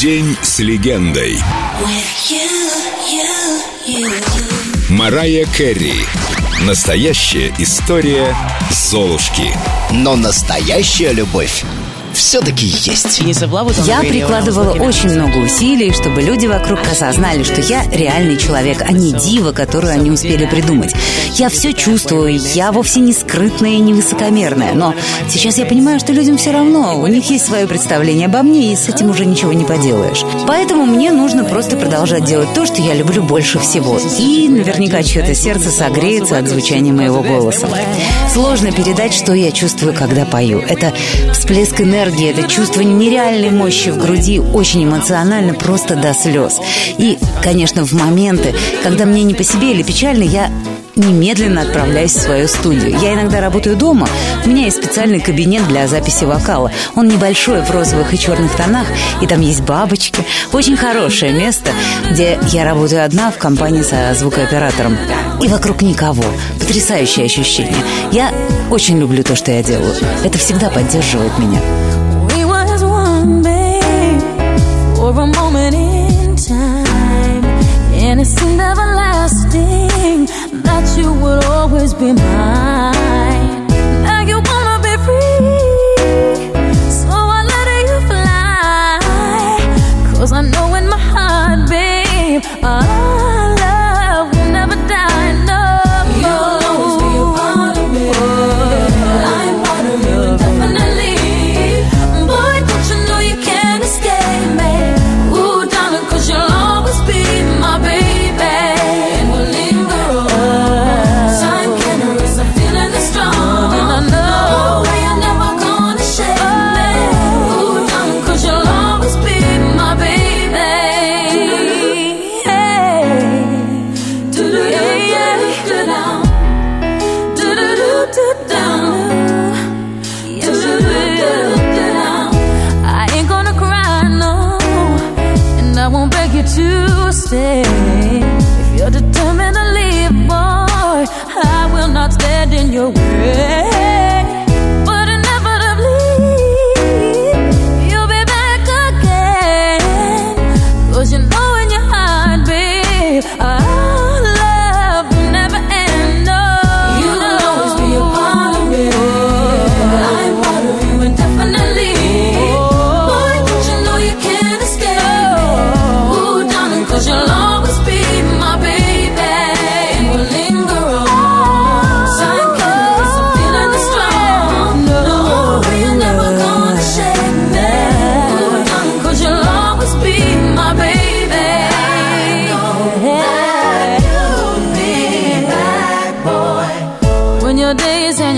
День с легендой. Марая Керри. Настоящая история Золушки. Но настоящая любовь все-таки есть. Я прикладывала очень много усилий, чтобы люди вокруг осознали, что я реальный человек, а не дива, которую они успели придумать. Я все чувствую, я вовсе не скрытная и не высокомерная, но сейчас я понимаю, что людям все равно, у них есть свое представление обо мне, и с этим уже ничего не поделаешь. Поэтому мне нужно просто продолжать делать то, что я люблю больше всего. И наверняка чье-то сердце согреется от звучания моего голоса. Сложно передать, что я чувствую, когда пою. Это всплеск энергии энергии, это чувство нереальной мощи в груди, очень эмоционально, просто до слез. И, конечно, в моменты, когда мне не по себе или печально, я немедленно отправляюсь в свою студию. Я иногда работаю дома. У меня есть специальный кабинет для записи вокала. Он небольшой, в розовых и черных тонах, и там есть бабочки. Очень хорошее место, где я работаю одна в компании со звукооператором. И вокруг никого. Потрясающее ощущение. Я очень люблю то, что я делаю. Это всегда поддерживает меня. for a moment in time And it seemed That you would always be mine beg you to stay. If you're determined to leave, boy I will not stand in your way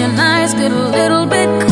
your nights get a little bit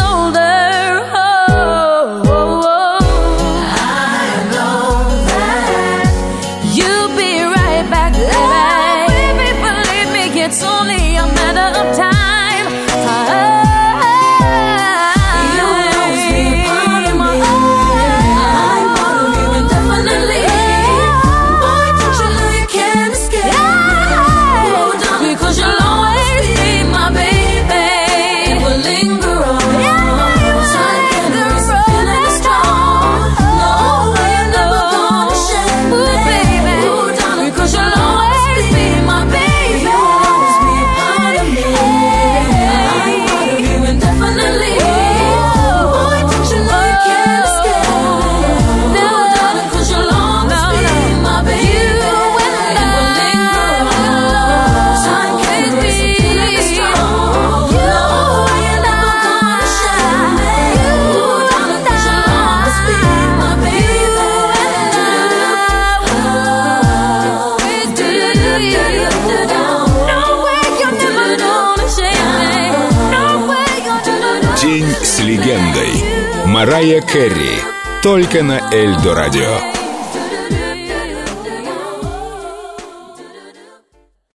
Марая Керри. Только на Эльдо радио.